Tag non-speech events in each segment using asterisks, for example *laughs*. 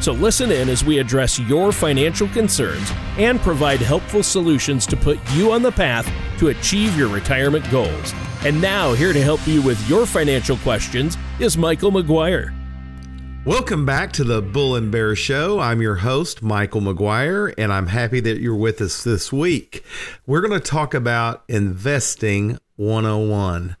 So listen in as we address your financial concerns and provide helpful solutions to put you on the path to achieve your retirement goals. And now, here to help you with your financial questions is Michael McGuire. Welcome back to the Bull and Bear Show. I'm your host, Michael McGuire, and I'm happy that you're with us this week. We're going to talk about investing 101.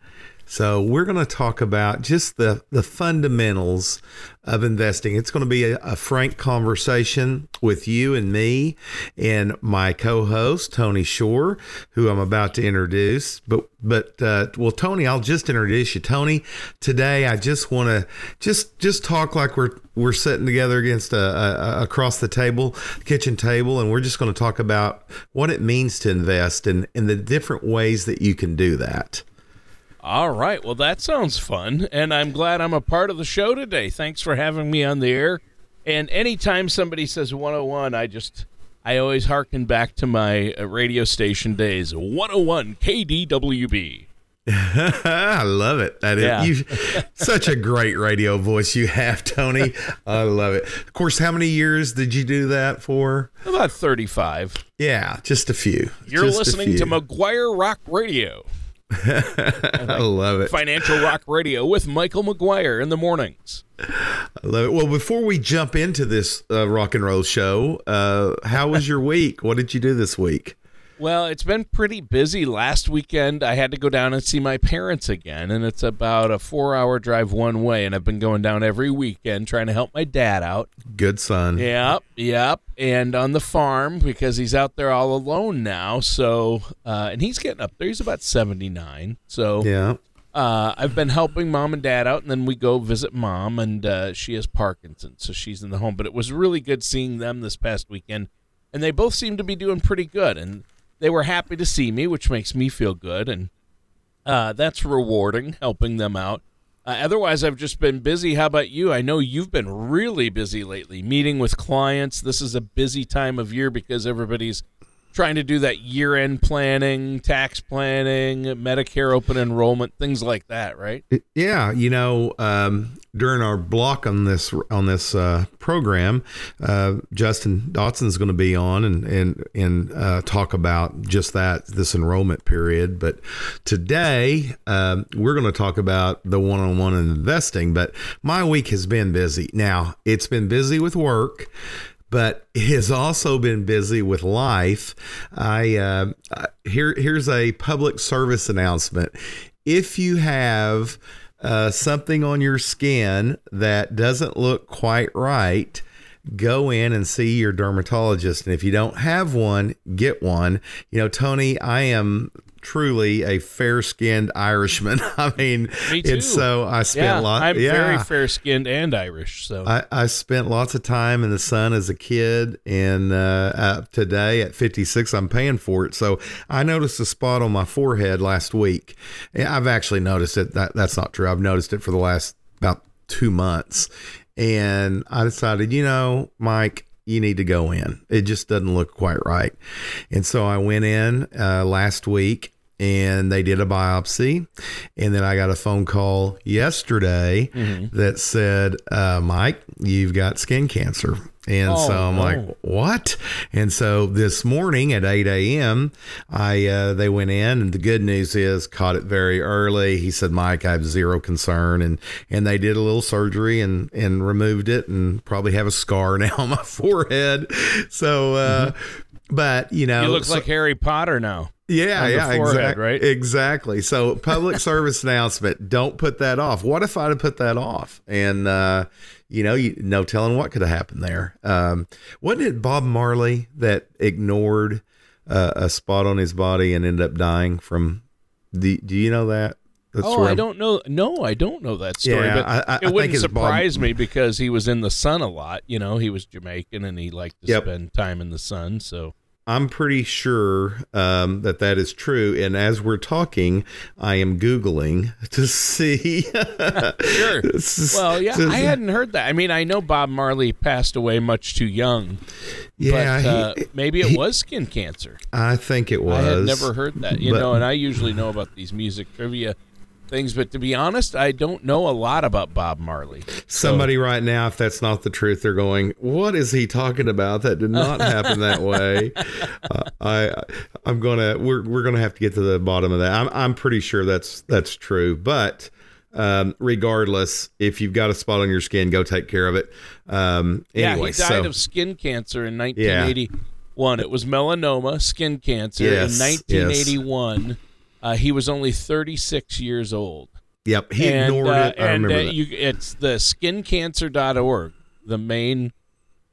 So we're going to talk about just the, the fundamentals of investing. It's going to be a, a frank conversation with you and me and my co-host Tony Shore, who I'm about to introduce. But but uh, well, Tony, I'll just introduce you. Tony, today I just want to just just talk like we're we're sitting together against a, a, across the table, kitchen table, and we're just going to talk about what it means to invest and and the different ways that you can do that. All right. Well, that sounds fun. And I'm glad I'm a part of the show today. Thanks for having me on the air. And anytime somebody says 101, I just, I always harken back to my uh, radio station days 101 KDWB. *laughs* I love it. That yeah. is you, *laughs* such a great radio voice you have, Tony. I love it. Of course, how many years did you do that for? About 35. Yeah, just a few. You're just listening to McGuire Rock Radio. I *laughs* love it. Financial Rock Radio with Michael McGuire in the mornings. I love it. Well, before we jump into this uh, rock and roll show, uh, how was your week? What did you do this week? Well, it's been pretty busy. Last weekend, I had to go down and see my parents again, and it's about a four hour drive one way. And I've been going down every weekend trying to help my dad out. Good son. Yep, yep. And on the farm because he's out there all alone now. So, uh, and he's getting up there. He's about 79. So, yeah. Uh, I've been helping mom and dad out, and then we go visit mom, and uh, she has Parkinson's, so she's in the home. But it was really good seeing them this past weekend, and they both seem to be doing pretty good. And they were happy to see me, which makes me feel good, and uh, that's rewarding, helping them out. Uh, otherwise, I've just been busy. How about you? I know you've been really busy lately, meeting with clients. This is a busy time of year because everybody's trying to do that year end planning, tax planning, Medicare open enrollment, things like that, right? Yeah, you know, um, during our block on this on this uh, program, uh, Justin Dotson's going to be on and and and uh, talk about just that this enrollment period. But today um, we're going to talk about the one on one investing. But my week has been busy. Now it's been busy with work but *laughs* has also been busy with life. I uh, here here's a public service announcement. If you have uh, something on your skin that doesn't look quite right, go in and see your dermatologist. And if you don't have one, get one. You know, Tony, I am truly a fair skinned Irishman. *laughs* I mean, Me too. so I spent yeah, a lot. I'm yeah. very fair skinned and Irish. So I, I spent lots of time in the sun as a kid, and uh, uh, today at 56, I'm paying for it. So I noticed a spot on my forehead last week. I've actually noticed it. That that's not true. I've noticed it for the last about two months, and I decided, you know, Mike, you need to go in. It just doesn't look quite right. And so I went in uh, last week and they did a biopsy. And then I got a phone call yesterday mm-hmm. that said, uh, Mike, you've got skin cancer. And oh, so I'm no. like, what? And so this morning at 8 a.m., I uh, they went in, and the good news is caught it very early. He said, Mike, I have zero concern, and and they did a little surgery and and removed it, and probably have a scar *laughs* now on my forehead. So, uh, mm-hmm. but you know, you look so, like Harry Potter now. Yeah, yeah, exactly. Right? Exactly. So, public *laughs* service announcement: don't put that off. What if I'd have put that off? And uh, you know, you no telling what could have happened there. Um, wasn't it Bob Marley that ignored uh, a spot on his body and ended up dying from? The, do you know that? That's oh, I don't know. No, I don't know that story. Yeah, but I, I, it wouldn't surprise Bob... me because he was in the sun a lot. You know, he was Jamaican and he liked to yep. spend time in the sun. So I'm pretty sure um, that that is true. And as we're talking, I am Googling *laughs* to see. *laughs* sure. Well, yeah, I hadn't heard that. I mean, I know Bob Marley passed away much too young. Yeah, but, uh, he, maybe it he, was skin cancer. I think it was. I had never heard that, you but, know. And I usually know about these music trivia things, but to be honest, I don't know a lot about Bob Marley. Somebody so. right now, if that's not the truth, they're going, "What is he talking about? That did not happen that way." *laughs* Uh, I, I'm gonna, we're we're gonna have to get to the bottom of that. I'm I'm pretty sure that's that's true, but. Um, regardless, if you've got a spot on your skin, go take care of it. Um, anyway, yeah, he died so, of skin cancer in 1981. Yeah. It was melanoma, skin cancer yes, in 1981. Yes. Uh, he was only 36 years old. Yep, he and, ignored uh, it. I and, remember uh, that. You, it's the skincancer.org, the main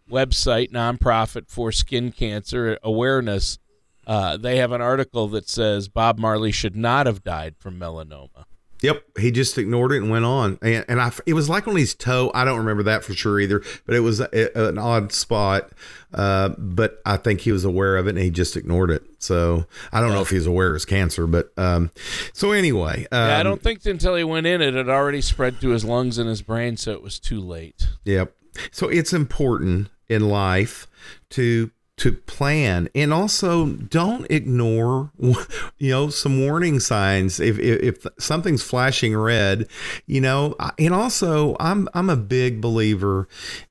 website nonprofit for skin cancer awareness. Uh, they have an article that says Bob Marley should not have died from melanoma. Yep, he just ignored it and went on, and, and I it was like on his toe. I don't remember that for sure either, but it was a, an odd spot. Uh, but I think he was aware of it and he just ignored it. So I don't know if he's aware it's cancer, but um, so anyway, um, yeah, I don't think until he went in, it had already spread to his lungs and his brain, so it was too late. Yep. So it's important in life to to plan. And also don't ignore *laughs* you know some warning signs. If, if, if something's flashing red you know and also i'm i'm a big believer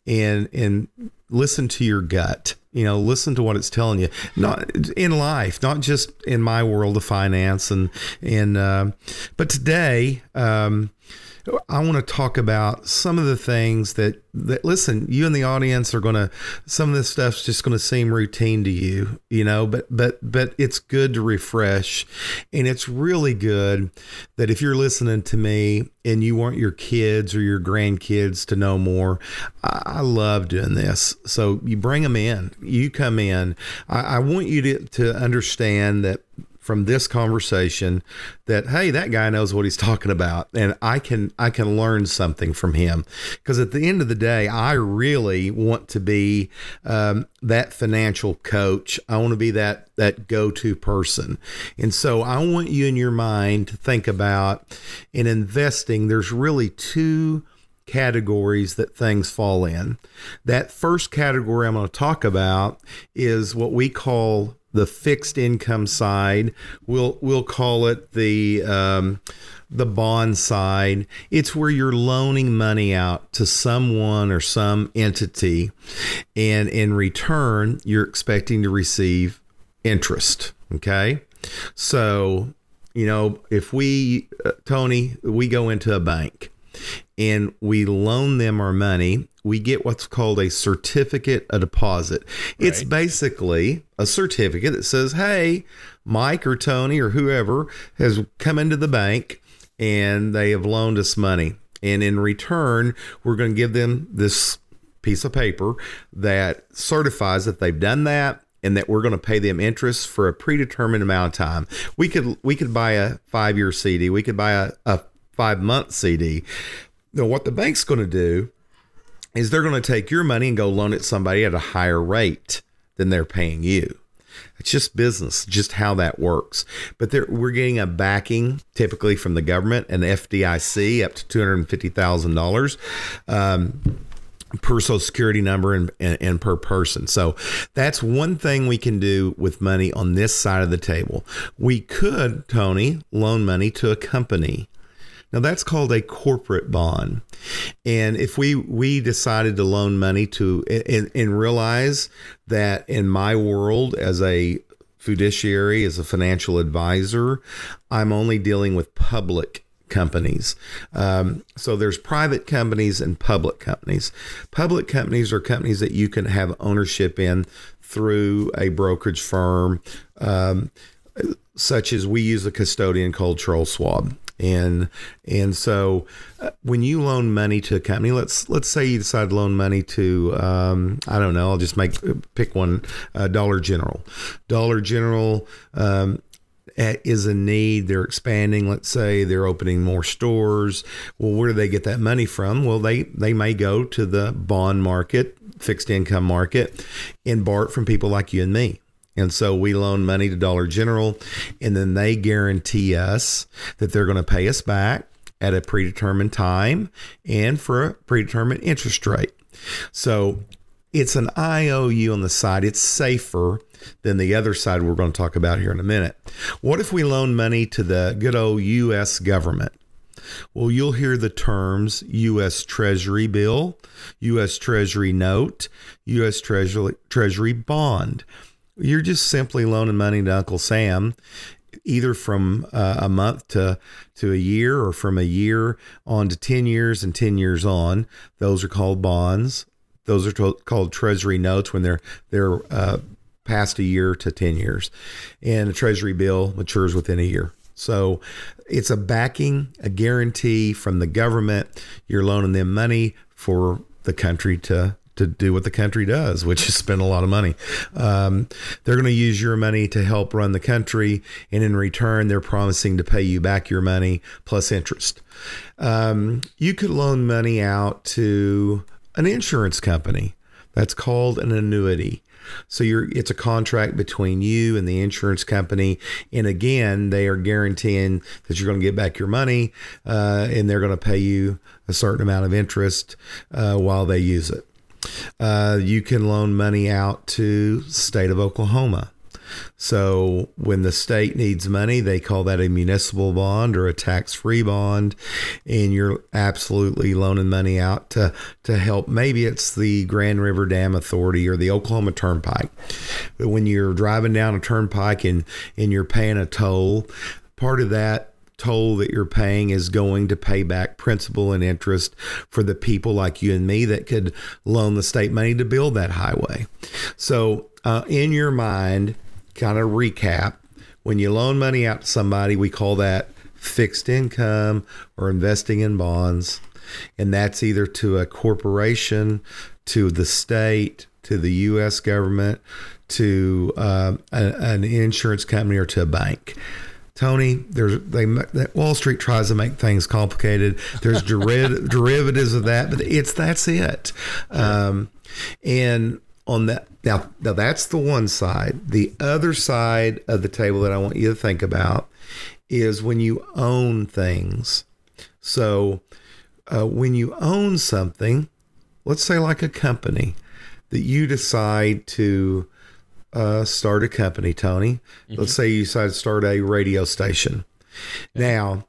in in listen to your gut you know listen to what it's telling you. Not in life not just in my world of finance and and uh, but today um, I want to talk about some of the things that that listen, you and the audience are going to some of this stuff's just going to seem routine to you, you know, but but but it's good to refresh and it's really good that if you're listening to me and you want your kids or your grandkids to know more, I, I love doing this. So you bring them in, you come in. I, I want you to to understand that from this conversation that hey that guy knows what he's talking about and i can i can learn something from him. Because at the end of the day i really want to be um, that financial coach. I want to be that that go-to person. And so i want you in your mind to think about in investing there's really two categories that things fall in. That first category I'm going to talk about is what we call the fixed income side. We'll we'll call it the um, the bond side. It's where you're loaning money out to someone or some entity, and in return, you're expecting to receive interest. Okay, so you know if we uh, Tony, we go into a bank and we loan them our money, we get what's called a certificate of deposit. Right. It's basically a certificate that says, hey, Mike or Tony or whoever has come into the bank and they have loaned us money. And in return, we're going to give them this piece of paper that certifies that they've done that and that we're going to pay them interest for a predetermined amount of time. We could we could buy a five year CD, we could buy a, a five month CD. Now, what the bank's going to do is they're going to take your money and go loan it somebody at a higher rate than they're paying you. It's just business, just how that works. But we're getting a backing typically from the government and FDIC up to two hundred and fifty thousand um, dollars. per social security number and, and, and, per person. So that's one thing we can do with money on this side of the table. We could, Tony, loan money to a company now that's called a corporate bond. And if we we decided to loan money to and, and realize that in my world as a fiduciary, as a financial advisor, I'm only dealing with public companies. Um, so there's private companies and public companies. Public companies are companies that you can have ownership in through a brokerage firm, um, such as we use a custodian called Charles Schwab and and so uh, when you loan money to a company let's let's say you decide to loan money to um, i don't know i'll just make pick one uh, dollar general. Dollar general um, is a need. They're expanding let's say. They're opening more stores. Well where do they get that money from? Well they they may go to the bond market fixed income market and borrow it from people like you and me And so we loan money to Dollar General, and then they guarantee us that they're going to pay us back at a predetermined time and for a predetermined interest rate. So it's an IOU on the side. It's safer than the other side we're going to talk about here in a minute. What if we loan money to the good old U.S. government? Well, you'll hear the terms U.S. Treasury bill, U.S. Treasury note, U.S. Treasury, Treasury bond. You're just simply loaning money to Uncle Sam, either from uh, a month to to a year, or from a year on to ten years and ten years on. Those are called bonds. Those are called Treasury notes when they're they're uh, past a year to ten years, and a Treasury bill matures within a year. So it's a backing, a guarantee from the government. You're loaning them money for the country to to do what the country does, which is spend a lot of money. Um, they're going to use your money to help run the country, and in return, they're promising to pay you back your money plus interest. Um, you could loan money out to an insurance company. That's called an annuity. So you're it's a contract between you and the insurance company, and again, they are guaranteeing that you're going to get back your money, uh, and they're going to pay you a certain amount of interest uh, while they use it. Uh, you can loan money out to state of Oklahoma. So when the state needs money, they call that a municipal bond or a tax-free bond, and you're absolutely loaning money out to to help. Maybe it's the Grand River Dam Authority or the Oklahoma Turnpike. But when you're driving down a turnpike and and you're paying a toll, part of that toll that you're paying is going to pay back principal and interest for the people like you and me that could loan the state money to build that highway. So, uh, in your mind, kind of recap when you loan money out to somebody, we call that fixed income or investing in bonds. And that's either to a corporation, to the state, to the U.S. government, to a, an insurance company, or to a bank. Tony, there's they Wall Street tries to make things complicated. There's deriv- *laughs* derivatives of that, but it's that's it. Um, and on that now, now that's the one side. The other side of the table that I want you to think about is when you own things. So uh, when you own something, let's say like a company that you decide to uh, start a company, Tony. Mm-hmm. Let's say you decide to start a radio station. Now,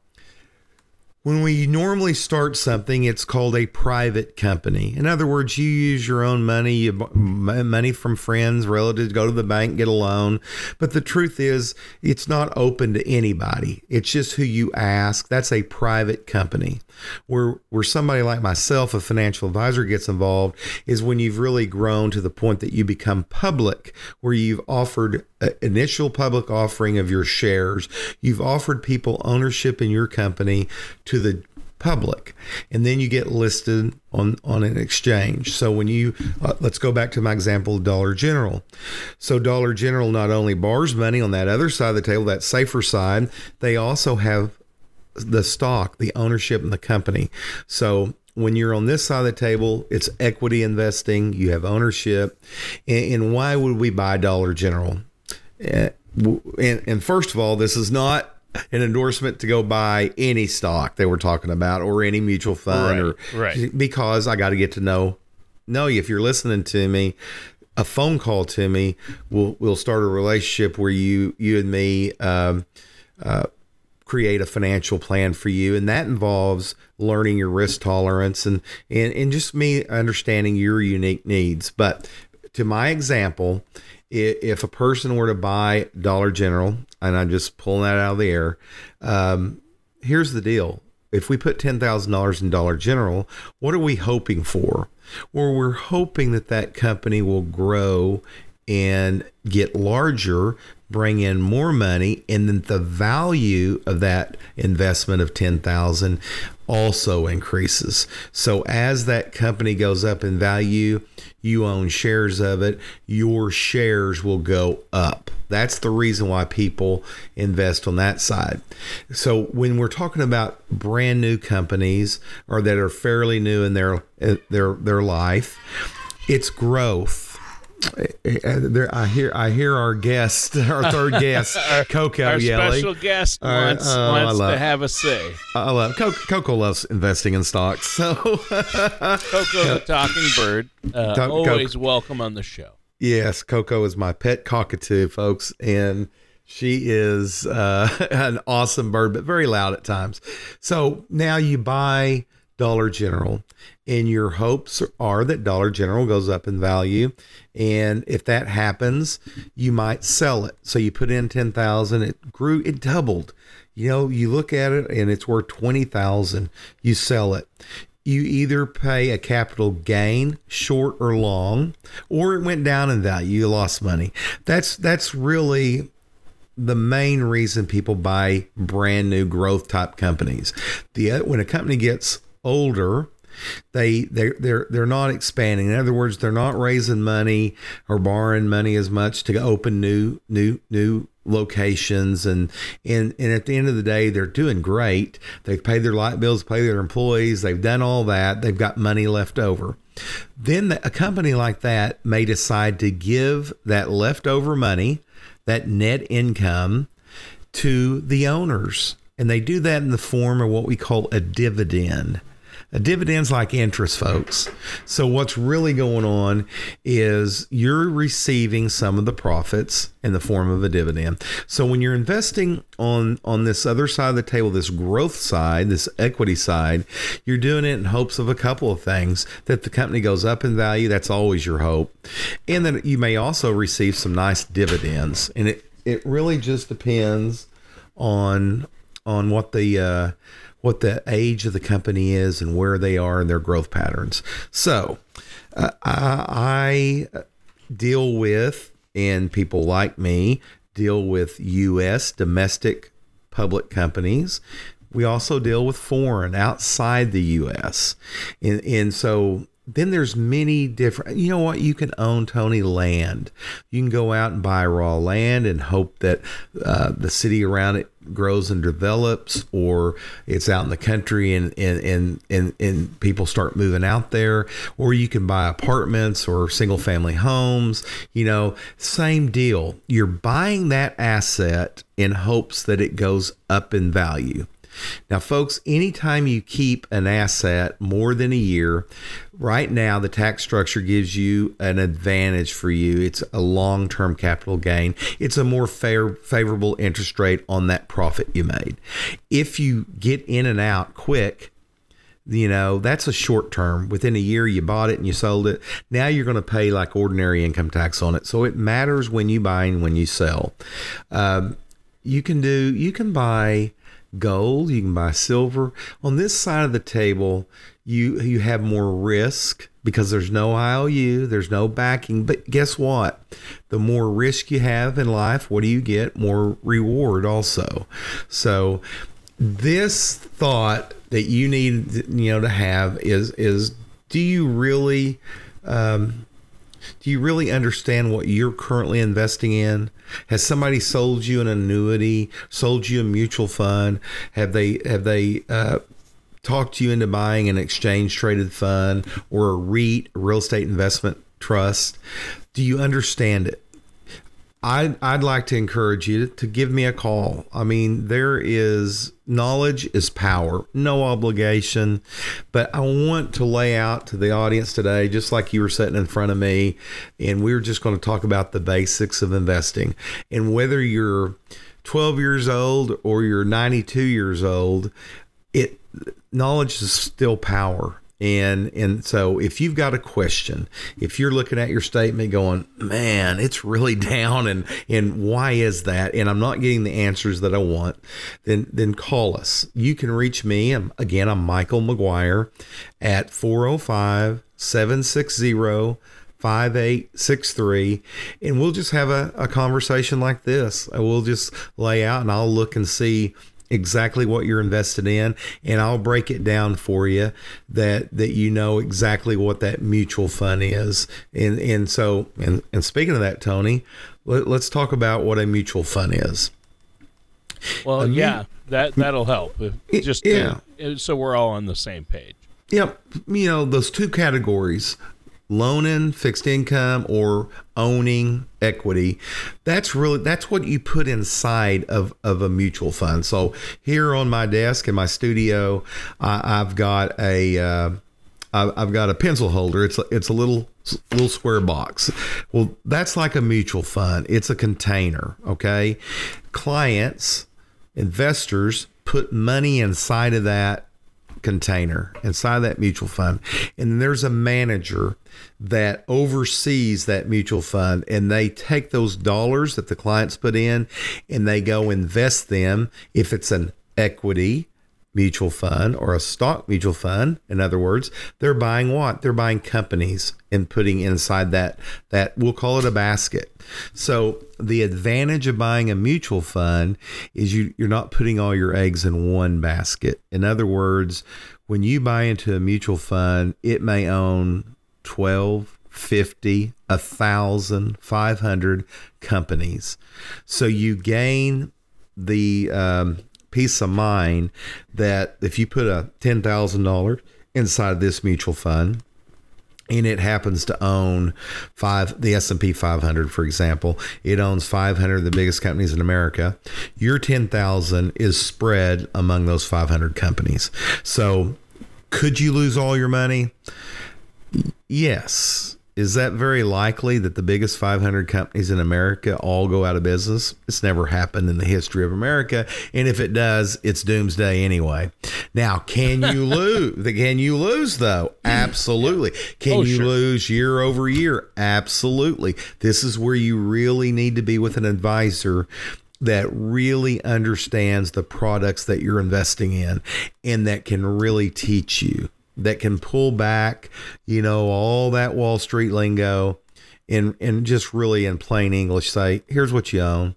when we normally start something, it's called a private company. In other words, you use your own money, you money from friends, relatives, go to the bank, get a loan. But the truth is, it's not open to anybody. It's just who you ask. That's a private company. Where where somebody like myself, a financial advisor, gets involved is when you've really grown to the point that you become public, where you've offered uh, initial public offering of your shares, you've offered people ownership in your company to the public and then you get listed on on an exchange so when you uh, let's go back to my example dollar general so dollar general not only borrows money on that other side of the table that safer side they also have the stock the ownership in the company so when you're on this side of the table, it's equity investing, you have ownership. And, and why would we buy Dollar General? And, and first of all, this is not an endorsement to go buy any stock they we're talking about or any mutual fund right, or right. because I got to get to know know you. If you're listening to me, a phone call to me will will start a relationship where you you and me um, uh, create a financial plan for you, and that involves learning your risk tolerance and and and just me understanding your unique needs. But to my example, if a person were to buy Dollar General, and I'm just pulling that out of the air, um, here's the deal. If we put $10,000 in Dollar General, what are we hoping for? Well, we're hoping that that company will grow and get larger, bring in more money, and then the value of that investment of 10,000 also increases. So as that company goes up in value, you own shares of it, your shares will go up. That's the reason why people invest on that side. So when we're talking about brand new companies or that are fairly new in their their their life, it's growth there, I hear, I hear our guest, *laughs* our third guest, *laughs* Coco Our yelling. special guest wants, I wants to have a say. I love Coco, Coco loves investing in stocks. So *laughs* Coco the talking bird, uh, Talk- always welcome on the show. yes, Coco is my pet cockatoo, folks, and she is uh, an awesome bird, but very loud at times. So now you buy Dollar General, and your hopes are that Dollar General goes up in value, and if that happens, you might sell it. So you put in ten thousand, it grew, it doubled. You know, you look at it and it's worth twenty thousand. You sell it. You either pay a capital gain, short or long, or it went down in value. You lost money. That's that's really the main reason people buy brand new growth type companies. The when a company gets older, they they they're they're not expanding. In other words, they're not raising money or borrowing money as much to open new new new locations and and and at the end of the day they're doing great they've paid their light bills paid their employees they've done all that they've got money left over then a company like that may decide to give that leftover money that net income to the owners. And they do that in the form of what we call a dividend. A dividend's like interest, folks. So what's really going on is you're receiving some of the profits in the form of a dividend. So when you're investing on on this other side of the table, this growth side, this equity side, you're doing it in hopes of a couple of things that the company goes up in value. That's always your hope, and that you may also receive some nice dividends. And it it really just depends on on what the uh, what the age of the company is and where they are in their growth patterns. So uh, I, I deal with and people like me deal with U.S. domestic public companies. We also deal with foreign outside the U.S. and and so then there's many different you know what you can own tony land you can go out and buy raw land and hope that uh, the city around it grows and develops or it's out in the country and and, and and and people start moving out there or you can buy apartments or single family homes you know same deal. You're buying that asset in hopes that it goes up in value now, folks, anytime you keep an asset more than a year, right now the tax structure gives you an advantage for you. It's a long term capital gain, it's a more fair, favorable interest rate on that profit you made. If you get in and out quick, you know that's a short term. Within a year you bought it and you sold it. Now you're going to pay like ordinary income tax on it. So it matters when you buy and when you sell. Um, you can do you can buy gold. You can buy silver. On this side of the table you you have more risk because there's no IOU there's no backing. But guess what? The more risk you have in life what do you get? More reward also. So this thought that you need you know to have is is do you really um, do you really understand what you're currently investing in? Has somebody sold you an annuity, sold you a mutual fund? Have they have they uh, talked you into buying an exchange traded fund or a REIT, real estate investment trust? Do you understand it? I'd, I'd like to encourage you to give me a call. I mean, there is knowledge is power, no obligation. But I want to lay out to the audience today, just like you were sitting in front of me, and we are just going to talk about the basics of investing. And whether you're 12 years old or you're 92 years old, it knowledge is still power and and so if you've got a question if you're looking at your statement going man it's really *laughs* down and and why is that? And i'm not getting the answers that i want then then call us. You can reach me. I'm, again i'm michael mcguire at 405 760 5863 and we'll just have a, a conversation like this. We'll just lay out and i'll look and see exactly what you're invested in and I'll break it down for you that that you know exactly what that mutual fund is and and so and, and speaking of that Tony let, us talk about what a mutual fund is Well, A mu- yeah, that that'll help. Just yeah. uh, so we're all on the same page. Yep. You know, those two categories loaning fixed income or owning equity that's really that's what you put inside of of a mutual fund so here on my desk in my studio I, i've got a uh, I've got a pencil holder. It's a, it's a little little square box. Well, that's like a mutual fund. It's a container. Okay, clients, investors put money inside of that container inside that mutual fund and there's a manager that oversees that mutual fund and they take those dollars that the clients put in and they go invest them. If it's an equity mutual fund or a stock mutual fund in other words they're buying what? They're buying companies and putting inside that that we'll call it a basket. So the advantage of buying a mutual fund is you you're not putting all your eggs in one basket. In other words when you buy into a mutual fund it may own 12 50 a thousand 500 companies. So you gain the um, peace of mind that if you put a $10,000 inside this mutual fund, and it happens to own five the S&P 500 for example it owns 500 of the biggest companies in America your 10,000 is spread among those 500 companies. So could you lose all your money yes is that very likely that the biggest 500 companies in America all go out of business? It's never happened in the history of America, and if it does, it's doomsday anyway. Now, can you *laughs* lose? Can you lose though? Absolutely. Can oh, you sure. lose year over year? Absolutely. This is where you really need to be with an advisor that really understands the products that you're investing in and that can really teach you that can pull back, you know, all that Wall Street lingo and and just really in plain English say, here's what you own.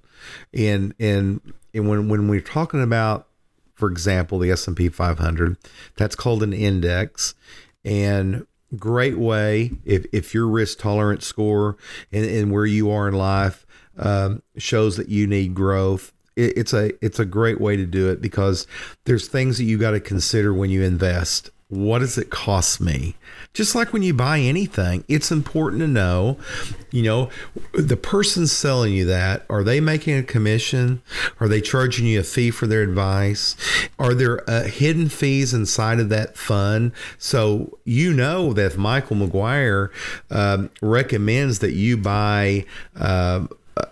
And and and when when we're talking about for example, the S&P 500, that's called an index and great way if, if your risk tolerance score and, and where you are in life um, shows that you need growth it's a it's a great way to do it because there's things that you got to consider when you invest what does it cost me? Just like when you buy anything, it's important to know, you know, the person selling you that, are they making a commission? Are they charging you a fee for their advice? Are there uh, hidden fees inside of that fund? So you know that if Michael McGuire um, recommends that you buy uh,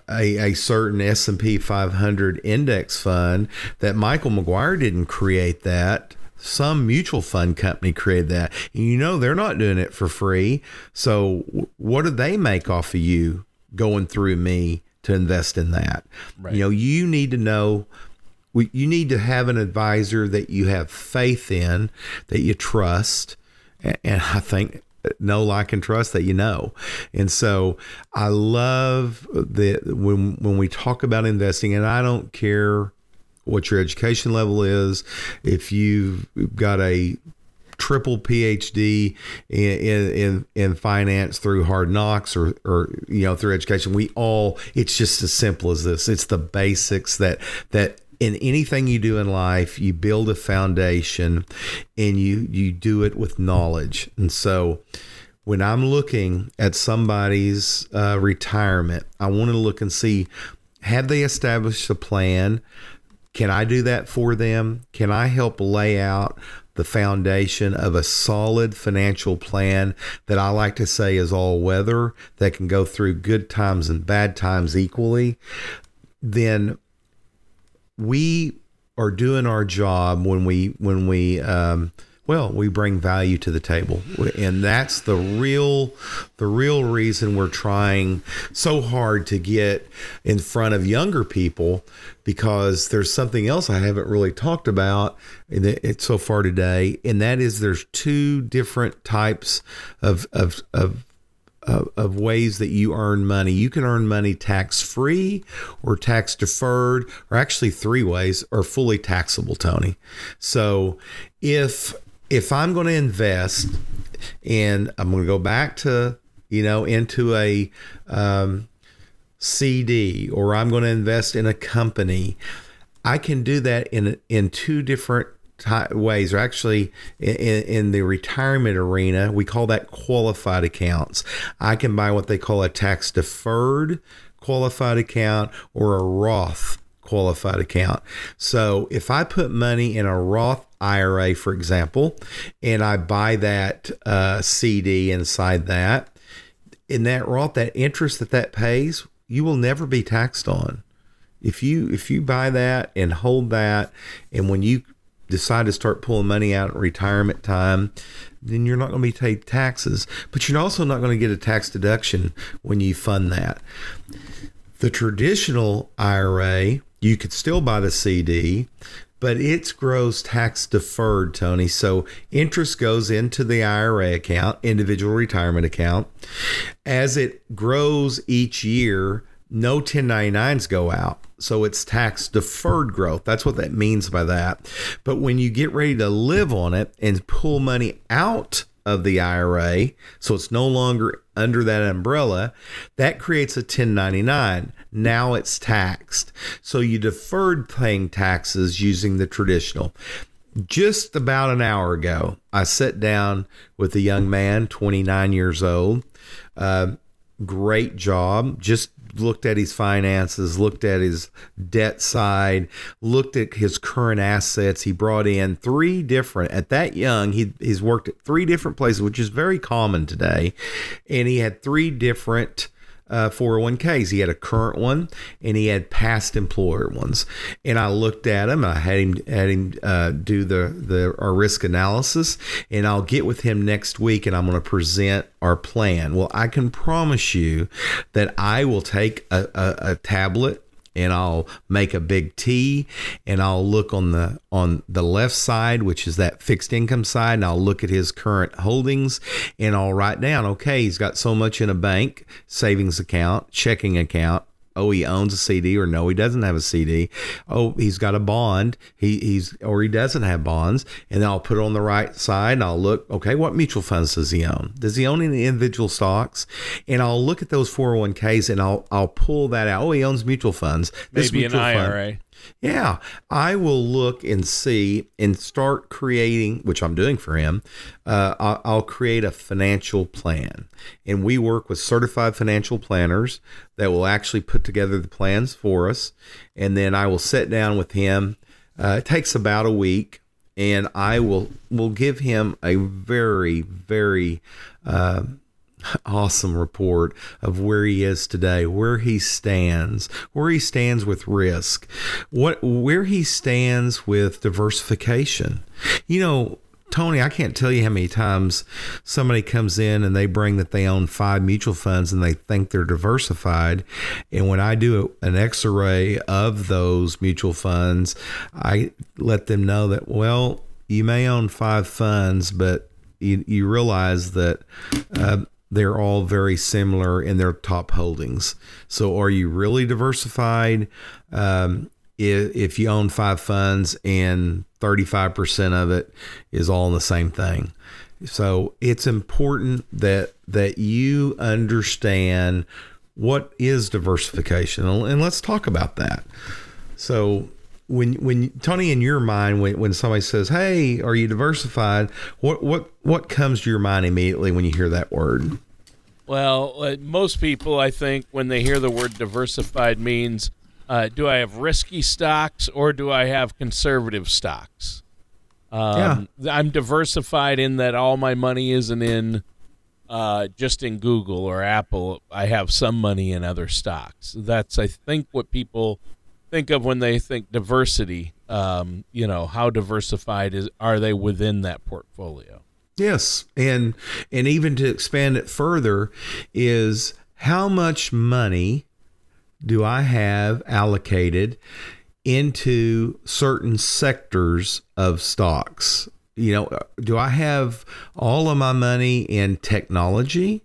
a, a, certain S&P 500 index fund that Michael McGuire didn't create that some mutual fund company created that. And you know they're not doing it for free. So what do they make off of you going through me to invest in that? Right. You know, you need to know you need to have an advisor that you have faith in, that you trust. And I think uh, know, like, and trust that you know. And so I love that when when we talk about investing, and I don't care what your education level is, if you've got a triple PhD in, in in finance through hard knocks or or you know through education. We all it's just as simple as this. It's the basics that that in anything you do in life, you build a foundation and you you do it with knowledge. And so when I'm looking at somebody's uh, retirement, I want to look and see have they established a plan? Can I do that for them? Can I help lay out the foundation of a solid financial plan that I like to say is all weather that can go through good times and bad times equally? Then we are doing our job when we when we um, well we bring value to the table and that's the real the real reason we're trying so hard to get in front of younger people because there's something else I haven't really talked about in so far today and that is there's two different types of of of of, of ways that you earn money. You can earn money tax free or tax deferred, or actually three ways, or fully taxable, Tony. So if if I'm going to invest and I'm going to go back to, you know, into a um, CD or I'm going to invest in a company, I can do that in in two different ways or actually in, in the retirement arena. We call that qualified accounts. I can buy what they call a tax deferred qualified account or a Roth qualified account. So if I put money in a Roth IRA, for example, and I buy that uh, CD inside that, in that Roth, that interest that that pays, you will never be taxed on. If you if you buy that and hold that, and when you decide to start pulling money out at retirement time, then you're not going to be paid taxes. But you're also not going to get a tax deduction when you fund that. The traditional IRA, you could still buy the CD, but it's grows tax deferred, Tony. So interest goes into the IRA account, individual retirement account. As it grows each year, no 1099s go out. So it's tax deferred growth. That's what that means by that. But when you get ready to live on it and pull money out of the IRA, so it's no longer under that umbrella, that creates a 1099. Now it's taxed. So you deferred paying taxes using the traditional. Just about an hour ago, I sat down with a young man, 29 years old. Uh, great job. Just looked at his finances, looked at his debt side, looked at his current assets. He brought in three different, at that young, he, he's worked at three different places, which is very common today. And he had three different uh, 401ks. He had a current one and he had past employer ones. And I looked at him. I had him had him uh, do the the our risk analysis, and I'll get with him next week, and I'm going to present our plan. Well, I can promise you that I will take a, a, a tablet and I'll make a big T and I'll look on the on the left side, which is that fixed income side, and I'll look at his current holdings and I'll write down, okay, he's got so much in a bank, savings account, checking account, oh he owns a CD or no he doesn't have a CD. Oh he's got a bond. He he's or he doesn't have bonds. And then I'll put it on the right side and I'll look. Okay, what mutual funds does he own? Does he own any individual stocks? And I'll look at those 401ks and I'll I'll pull that out. Oh he owns mutual funds. This Maybe mutual an IRA. Fund, yeah, I will look and see and start creating, which I'm doing for him. Uh, I'll create a financial plan. And we work with certified financial planners that will actually put together the plans for us. And then I will sit down with him. Uh, it takes about a week. And I will will give him a very, very uh, awesome report of where he is today, where he stands, where he stands with risk, what where he stands with diversification. You know, Tony, I can't tell you how many times somebody comes in and they bring that they own five mutual funds and they think they're diversified. And when I do an x ray of those mutual funds, I let them know that, well, you may own five funds, but you, you realize that uh, they're all very similar in their top holdings. So, are you really diversified? Um, if, if you own five funds and 35% of it is all in the same thing. So, it's important that that you understand what is diversification, and let's talk about that. So, when when Tony in your mind when, when somebody says hey are you diversified? What what what comes to your mind immediately when you hear that word? Well uh, most people i think when they hear the word diversified means uh, do i have risky stocks or do i have conservative stocks? Um, yeah. i'm diversified in that all my money isn't in uh, just in google or apple. I have some money in other stocks. That's i think what people think of when they think diversity. Um, you know, how diversified is are they within that portfolio? Yes, and and even to expand it further is how much money do I have allocated into certain sectors of stocks? You know, do I have all of my money in technology?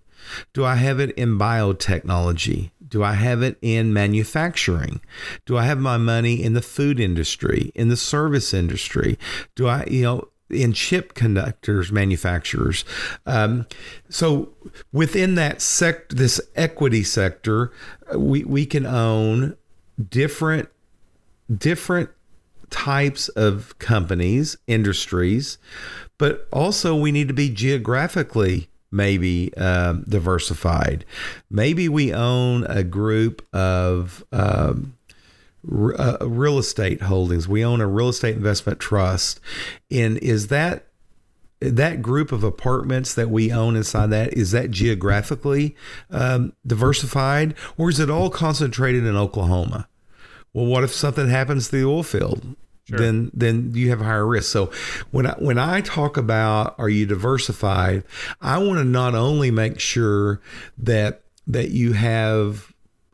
Do I have it in biotechnology? Do I have it in manufacturing? Do I have my money in the food industry, in the service industry? Do I, you know, in chip conductors manufacturers. Um, so within that sect, this equity sector, we we can own different different types of companies, industries, but also we need to be geographically maybe um, diversified. Maybe we own a group of um, r- uh, real estate holdings. We own a real estate investment trust, and is that that group of apartments that we own inside that is that geographically um, diversified, or is it all concentrated in Oklahoma? Well, what if something happens to the oil field? Sure. Then, then you have a higher risk. So, when I, when I talk about are you diversified, I want to not only make sure that that you have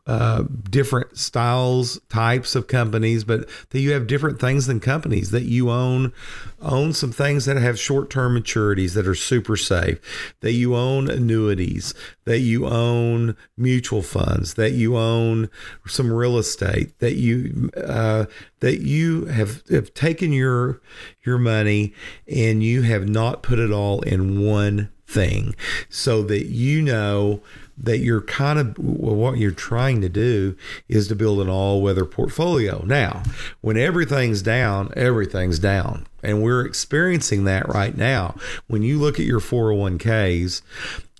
uh, different styles, types of companies, but that you have different things than companies that you own, own some things that have short-term maturities that are super safe, that you own annuities, that you own mutual funds, that you own some real estate, that you uh, that you have, have taken your your money and you have not put it all in one thing, so that you know that you're kind of what you're trying to do is to build an all-weather portfolio. Now, when everything's down, everything's down. And we're experiencing that right now. When you look at your 401ks,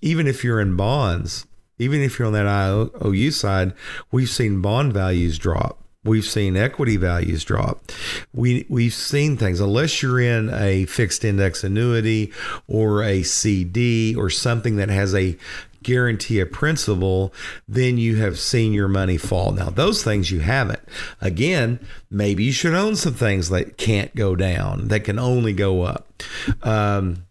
even if you're in bonds, even if you're on that IOU side, we've seen bond values drop. We've seen equity values drop. We we've seen things unless you're in a fixed index annuity or a CD or something that has a guarantee a principal, then you have seen your money fall. Now, those things you haven't. Again, maybe you should own some things that can't go down, that can only go up. Um,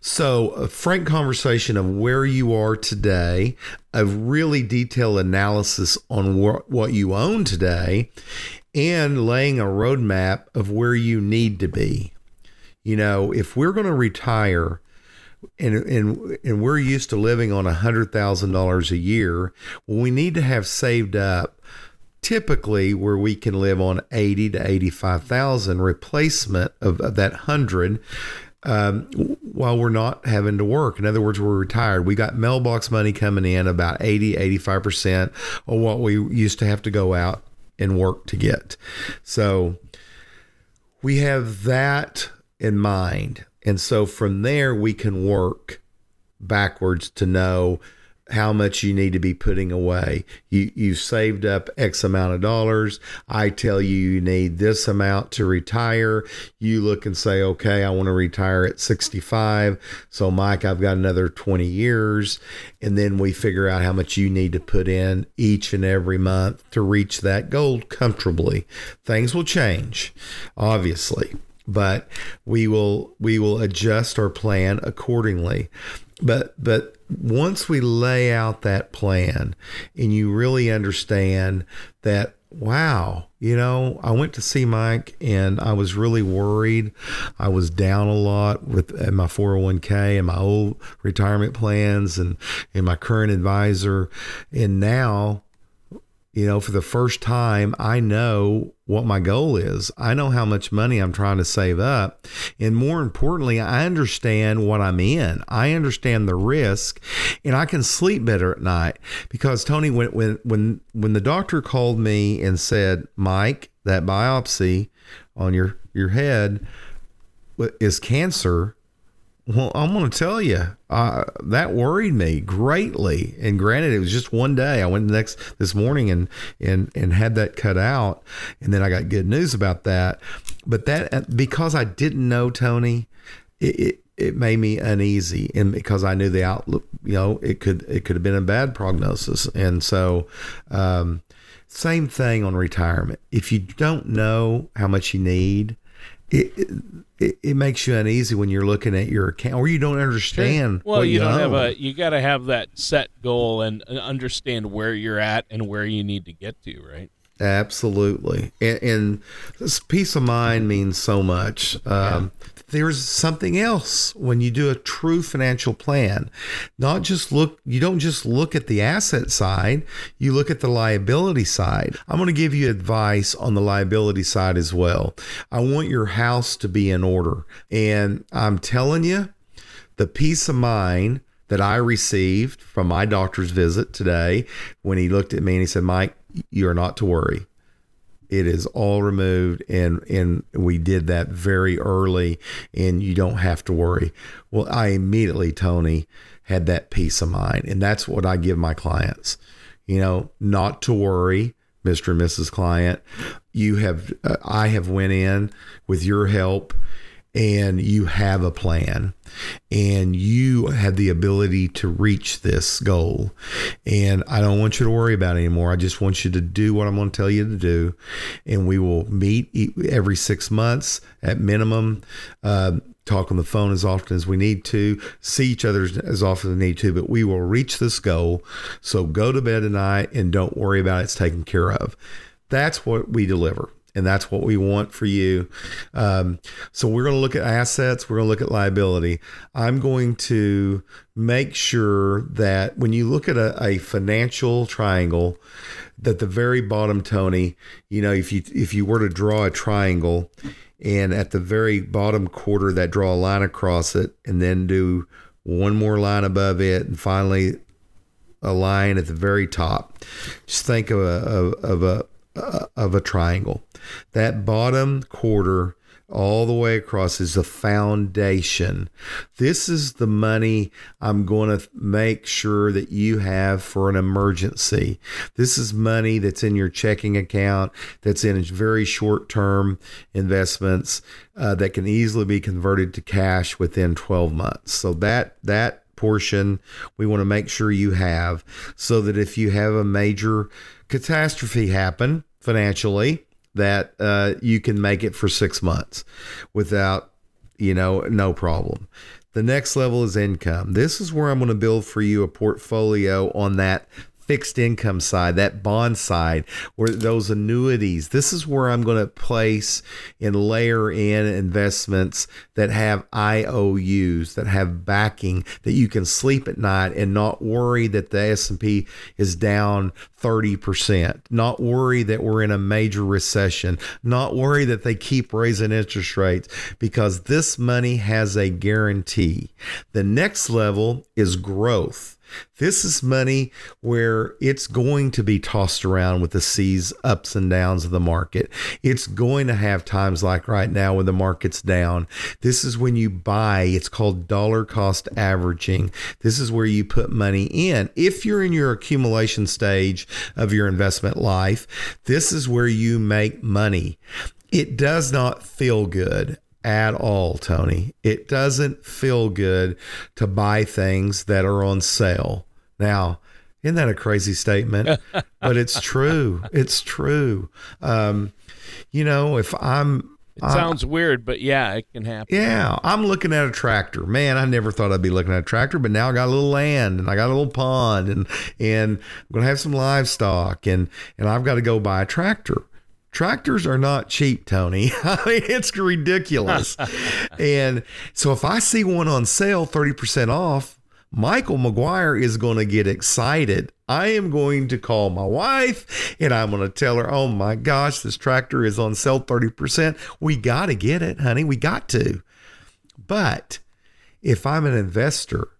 so, a frank conversation of where you are today, a really detailed analysis on wh- what you own today, and laying a roadmap of where you need to be. You know, if we're going to retire, and and and we're used to living on a hundred thousand dollars a year. Well, we need to have saved up typically where we can live on eighty to eighty five thousand replacement of, of that hundred. Um, while we're not having to work. In other words, we're retired. We got mailbox money coming in about 80, 85% of what we used to have to go out and work to get. So we have that in mind. And so from there, we can work backwards to know how much you need to be putting away. You you've saved up X amount of dollars. I tell you you need this amount to retire. You look and say, okay, I want to retire at 65. So Mike, I've got another 20 years. And then we figure out how much you need to put in each and every month to reach that goal comfortably. Things will change, obviously but we will we will adjust our plan accordingly. But but once we lay out that plan and you really understand that wow you know i went to see mike and i was really worried. I was down a lot with my 401k and my old retirement plans and and my current advisor. And now you know, for the first time, I know what my goal is. I know how much money I'm trying to save up. And more importantly, I understand what I'm in. I understand the risk and I can sleep better at night because Tony, when, when, when, when the doctor called me and said, Mike, that biopsy on your, your head is cancer, well, I'm going to tell you, uh, that worried me greatly. And granted, it was just one day. I went the next this morning and and and had that cut out, and then I got good news about that. But that uh, because I didn't know Tony, it, it it made me uneasy and because I knew the outlook, you know, it could it could have been a bad prognosis. And so um, same thing on retirement. If you don't know how much you need, it, it, it makes you uneasy when you're looking at your account or you don't understand. Sure. Well, you, you, don't own. have a you got to have that set goal and understand where you're at and where you need to get to, right? Absolutely, and, and peace of mind means so much. Um, yeah there's something else when you do a true financial plan. Not just look, you don't just look at the asset side, you look at the liability side. I'm going to give you advice on the liability side as well. I want your house to be in order. And I'm telling you, the peace of mind that I received from my doctor's visit today when he looked at me and he said, Mike, you're not to worry it is all removed and and we did that very early and you don't have to worry. Well i immediately tony had that peace of mind and that's what i give my clients. You know not to worry mr and mrs client. You have uh, i have went in with your help and you have a plan and you have the ability to reach this goal. And i don't want you to worry about it anymore. I just want you to do what i'm going to tell you to do and we will meet every six months at minimum. Uh, talk on the phone as often as we need to see each other as often as we need to but we will reach this goal. So go to bed tonight and don't worry about it. It's taken care of. That's what we deliver and that's what we want for you. Um, so we're going to look at assets. We're going to look at liability. I'm going to make sure that when you look at a, a financial triangle, that the very bottom, Tony, you know, if you if you were to draw a triangle, and at the very bottom quarter, that draw a line across it, and then do one more line above it, and finally a line at the very top. Just think of a of, of a of a triangle. That bottom quarter all the way across is the foundation. This is the money I'm going to make sure that you have for an emergency. This is money that's in your checking account, that's in very short term investments uh, that can easily be converted to cash within 12 months. So that, that, portion we want to make sure you have so that if you have a major catastrophe happen financially that uh, you can make it for six months without, you know, no problem. The next level is income. This is where I'm going to build for you a portfolio on that fixed income side, that bond side, or those annuities, this is where I'm going to place and layer in investments that have IOUs, that have backing, that you can sleep at night and not worry that the S&P is down 30%, not worry that we're in a major recession, not worry that they keep raising interest rates because this money has a guarantee. The next level is growth. This is money where it's going to be tossed around with the seas ups and downs of the market. It's going to have times like right now when the market's down. This is when you buy, it's called dollar cost averaging. This is where you put money in. If you're in your accumulation stage of your investment life, this is where you make money. It does not feel good at all, Tony. It doesn't feel good to buy things that are on sale. Now, isn't that a crazy statement? *laughs* but it's true. It's true. Um, you know, if I'm it sounds weird, but yeah, it can happen. Yeah, I'm looking at a tractor. Man, I never thought I'd be looking at a tractor, but now I got a little land and I got a little pond and and I'm gonna have some livestock and and I've got to go buy a tractor. Tractors are not cheap, Tony. *laughs* I mean, it's ridiculous. *laughs* and so if I see one on sale, 30% off, Michael McGuire is going to get excited. I am going to call my wife and I'm going to tell her, oh my gosh, this tractor is on sale 30%. We got to get it, honey. We got to. But if I'm an investor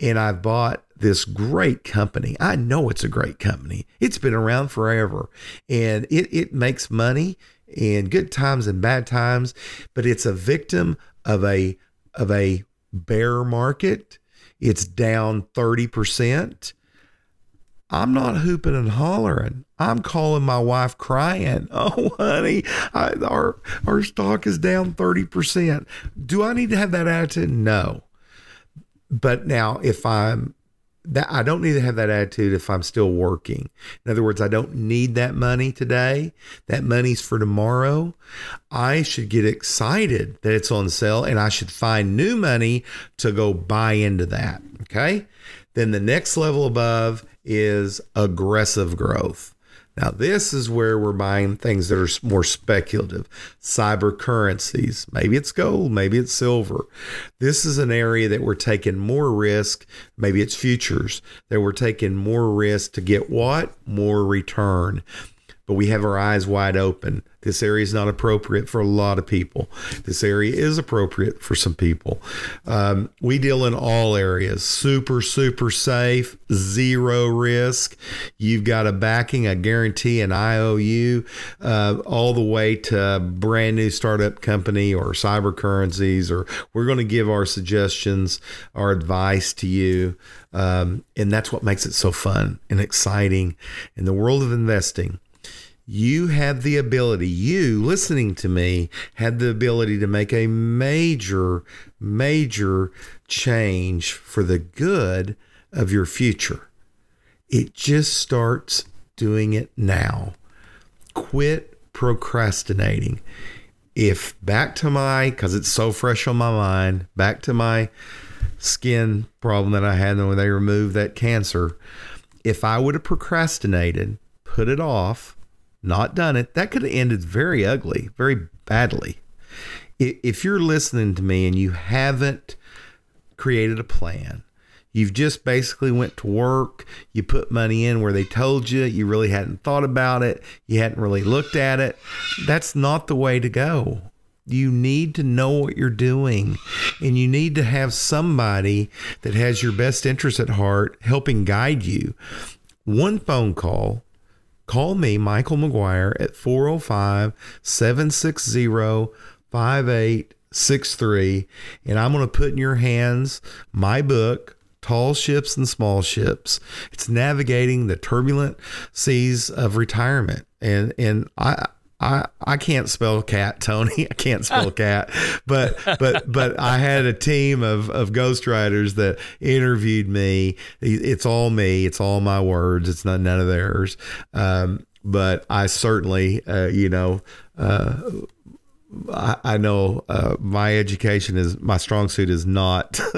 and I've bought this great company. I know it's a great company. It's been around forever and it, it makes money in good times and bad times, but it's a victim of a of a bear market. It's down 30%. I'm not hooping and hollering. I'm calling my wife crying. *laughs* Oh, honey, I, our our stock is down 30%. Do I need to have that attitude? No. But now if I'm that I don't need to have that attitude if I'm still working. In other words, I don't need that money today. That money's for tomorrow. I should get excited that it's on sale and I should find new money to go buy into that. Okay. Then the next level above is aggressive growth. Now, this is where we're buying things that are more speculative, cyber currencies. Maybe it's gold, maybe it's silver. This is an area that we're taking more risk. Maybe it's futures that we're taking more risk to get what? More return. but we have our eyes wide open. This area is not appropriate for a lot of people. This area is appropriate for some people. Um, we deal in all areas super, super safe, zero risk. You've got a backing, a guarantee, an IOU, uh, all the way to brand new startup company or cyber currencies, or we're going to give our suggestions, our advice to you. Um, and that's what makes it so fun and exciting in the world of investing you have the ability, you listening to me, had the ability to make a major, major change for the good of your future. It just starts doing it now. Quit procrastinating. If back to my, because it's so fresh on my mind, back to my skin problem that I had when they removed that cancer, if I would have procrastinated, put it off, not done it, that could have ended very ugly, very badly. If you're listening to me and you haven't created a plan, you've just basically went to work, you put money in where they told you, you really hadn't thought about it, you hadn't really looked at it, that's not the way to go. You need to know what you're doing, and you need to have somebody that has your best interest at heart helping guide you. One phone call Call me, Michael McGuire, at 405 760 5863, and I'm going to put in your hands my book, Tall Ships and Small Ships. It's navigating the turbulent seas of retirement. And, and I, I, I can't spell cat, Tony. *laughs* I can't spell cat, but but but I had a team of of ghostwriters that interviewed me. It's all me. It's all my words. It's not none of theirs. Um, but I certainly, uh, you know, uh, I, know uh, my education is my strong suit is not *laughs*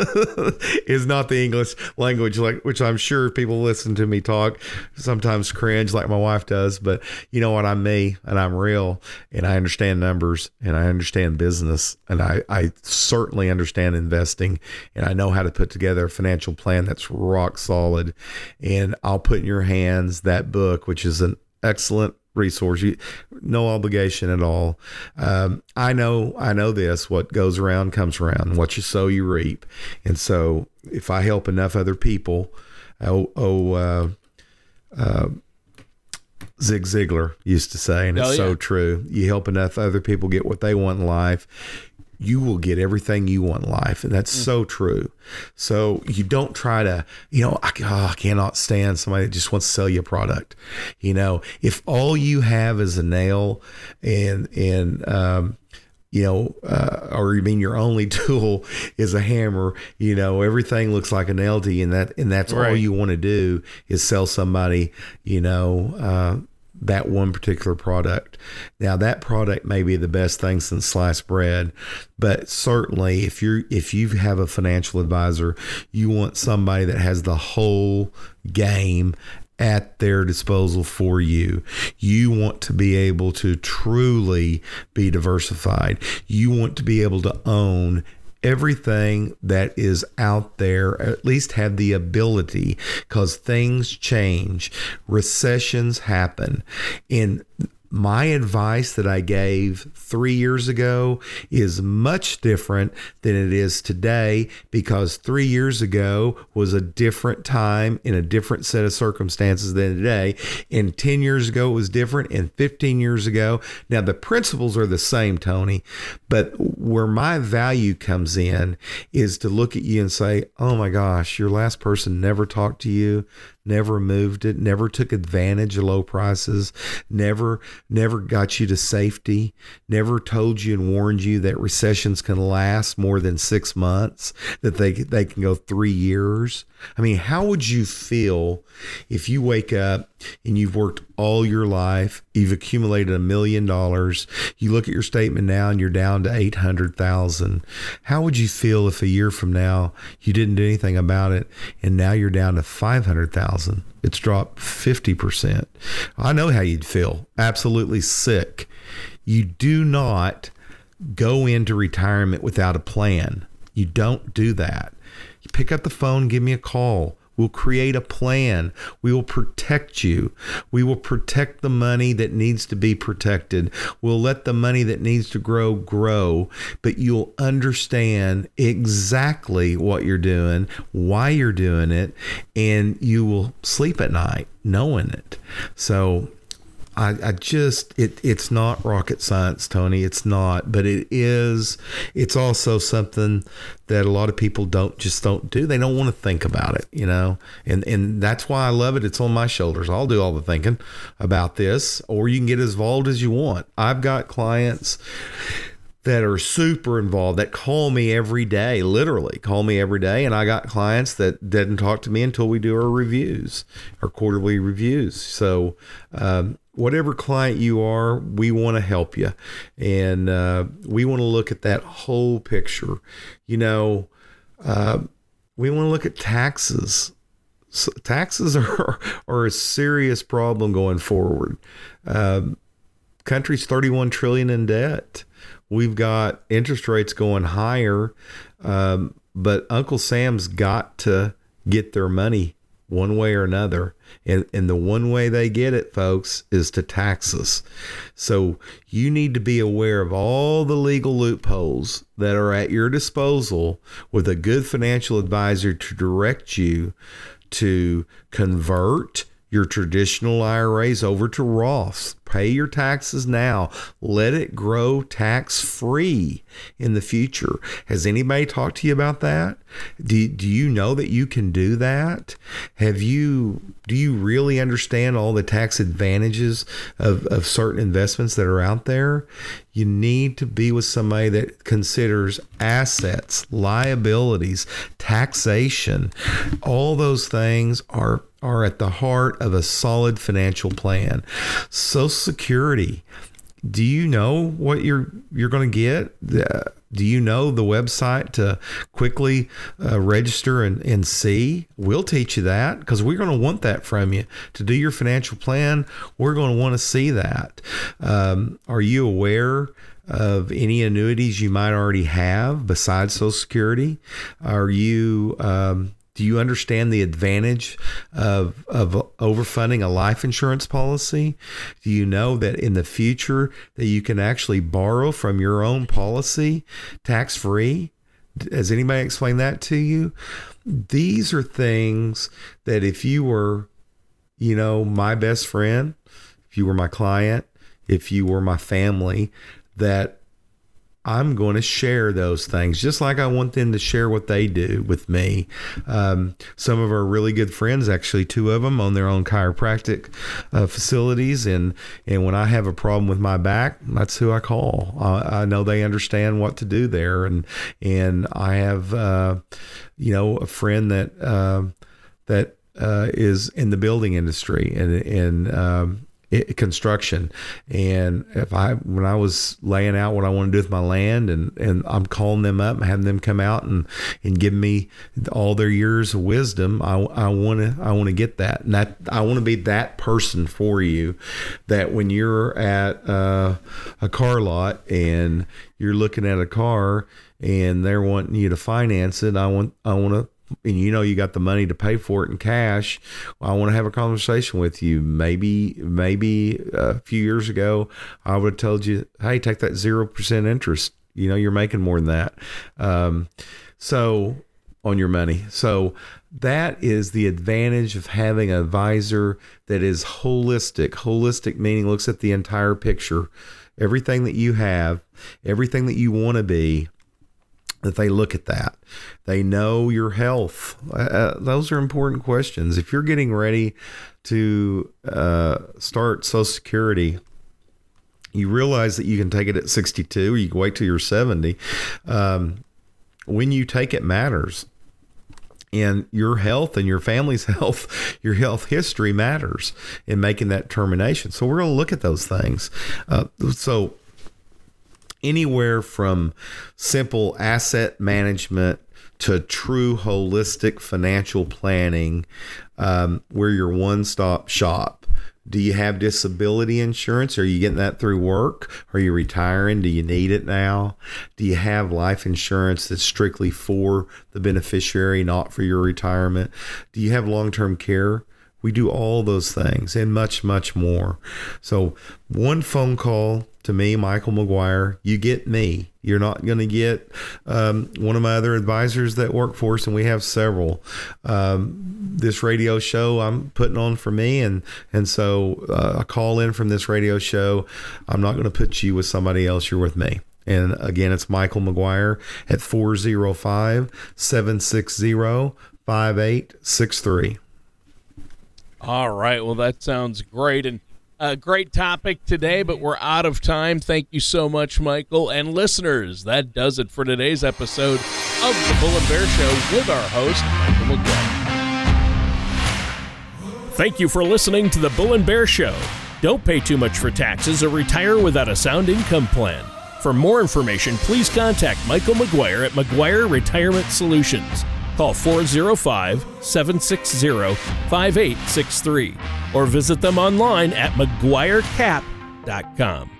is not the English language, like which I'm sure people listen to me talk sometimes cringe like my wife does. But you know what? I'm me and I'm real, and I understand numbers and I understand business, and I I certainly understand investing, and I know how to put together a financial plan that's rock solid. And I'll put in your hands that book, which is an excellent resource. You, no obligation at all. Um, I know, I know this. What goes around comes around. What you sow, you reap. And so, if I help enough other people, oh, oh uh, uh, Zig Ziglar used to say, and it's oh, yeah. so true. You help enough other people get what they want in life, you will get everything you want in life. And that's mm. so true. So you don't try to, you know, I, oh, I cannot stand somebody that just wants to sell you a product. You know, if all you have is a nail and, and, um, you know, uh, or you mean your only *laughs* tool is a hammer, you know, everything looks like a nail to you, and that and that's right. all you want to do is sell somebody, you know, uh, that one particular product. Now that product may be the best thing since sliced bread, but certainly if you're if you have a financial advisor, you want somebody that has the whole game at their disposal for you. You want to be able to truly be diversified. You want to be able to own everything that is out there, at least have the ability, because things change, recessions happen. And my advice that I gave three years ago is much different than it is today because three years ago was a different time in a different set of circumstances than today. And 10 years ago it was different, and 15 years ago. Now, the principles are the same, Tony, but where my value comes in is to look at you and say, oh my gosh, your last person never talked to you, never moved it, never took advantage of low prices, never never got you to safety, never told you and warned you that recessions can last more than 6 months, that they they can go 3 years. I mean, how would you feel if you wake up and you've worked all your life, you've accumulated a million dollars, you look at your statement now and you're down to 800,000. How would you feel if a year from now you didn't do anything about it and now you're down to 500,000? It's dropped 50%. I know how you'd feel. Absolutely sick. You do not go into retirement without a plan. You don't do that. You pick up the phone, give me a call We'll create a plan. We will protect you. We will protect the money that needs to be protected. We'll let the money that needs to grow grow, but you'll understand exactly what you're doing, why you're doing it, and you will sleep at night knowing it. So I, I just it it's not rocket science, Tony. It's not, but it is. It's also something that a lot of people don't just don't do. They don't want to think about it, you know. And and that's why I love it. It's on my shoulders. I'll do all the thinking about this, or you can get as involved as you want. I've got clients that are super involved that call me every day literally call me every day and i got clients that didn't talk to me until we do our reviews our quarterly reviews so um, whatever client you are, we want to help you. And uh, we want to look at that whole picture. You know, uh, we want to look at taxes. So taxes *laughs* are, are a serious problem going forward. Um, country's 31 trillion in debt. We've got interest rates going higher, um, but Uncle Sam's got to get their money one way or another. And, and the one way they get it, folks, is to tax us. So you need to be aware of all the legal loopholes that are at your disposal with a good financial advisor to direct you to convert your traditional IRAs over to Roths. Pay your taxes now. Let it grow tax free in the future. Has anybody talked to you about that? Do, do you know that you can do that? Have you do you really understand all the tax advantages of, of certain investments that are out there? You need to be with somebody that considers assets, liabilities, taxation. All those things are are at the heart of a solid financial plan. Social Security. Do you know what you're you're going to get? Do you know the website to quickly uh, register and, and see? We'll teach you that because we're going to want that from you to do your financial plan. We're going to want to see that. Um, are you aware of any annuities you might already have besides Social Security? Are you um, do you understand the advantage of, of overfunding a life insurance policy? Do you know that in the future that you can actually borrow from your own policy tax free? Has anybody explained that to you? These are things that if you were, you know, my best friend, if you were my client, if you were my family, that I'm going to share those things just like I want them to share what they do with me. Um, some of our really good friends, actually, two of them, own their own chiropractic uh, facilities, and and when I have a problem with my back, that's who I call. I know they understand what to do there, and and I have, uh, you know, a friend that uh, that uh, is in the building industry, and and um, it, construction. And if I, when I was laying out what I want to do with my land, and and I'm calling them up and having them come out and and give me all their years of wisdom, I I want to I want to get that, and that I want to be that person for you. That when you're at uh, a car lot and you're looking at a car and they're wanting you to finance it, I want I want to and you know you got the money to pay for it in cash well, i want to have a conversation with you. Maybe maybe a few years ago i would have told you hey take that 0% interest. You know you're making more than that. Um, so on your money. So that is the advantage of having an advisor that is holistic. Holistic meaning looks at the entire picture. Everything that you have everything that you want to be that they look at that. They know your health. Uh, uh, those are important questions. If you're getting ready to uh, start Social Security, you realize that you can take it at 62 or you can wait till you're 70. Um, when you take it matters. And your health and your family's *laughs* health, your health history matters in making that determination. So we're going to look at those things. Uh, so anywhere from simple asset management to true holistic financial planning, um, where you're one stop shop. Do you have disability insurance? Are you getting that through work? Are you retiring? Do you need it now? Do you have life insurance that's strictly for the beneficiary, not for your retirement? Do you have long term care? We do all those things and much, much more. So, one phone call to me, Michael McGuire, you get me. You're not going to get um, one of my other advisors that work for us, and we have several. Um, this radio show I'm putting on for me, and and so uh, a call in from this radio show, I'm not going to put you with somebody else. You're with me. And again, it's Michael McGuire at 405 760 5863. All right. Well, that sounds great. And a great topic today, but we're out of time. Thank you so much, Michael. And listeners, that does it for today's episode of the Bull and Bear Show with our host, Michael McGuire. Thank you for listening to the Bull and Bear Show. Don't pay too much for taxes or retire without a sound income plan. For more information, please contact Michael McGuire at McGuire Retirement Solutions. Call 405 760 5863 or visit them online at McGuireCap.com.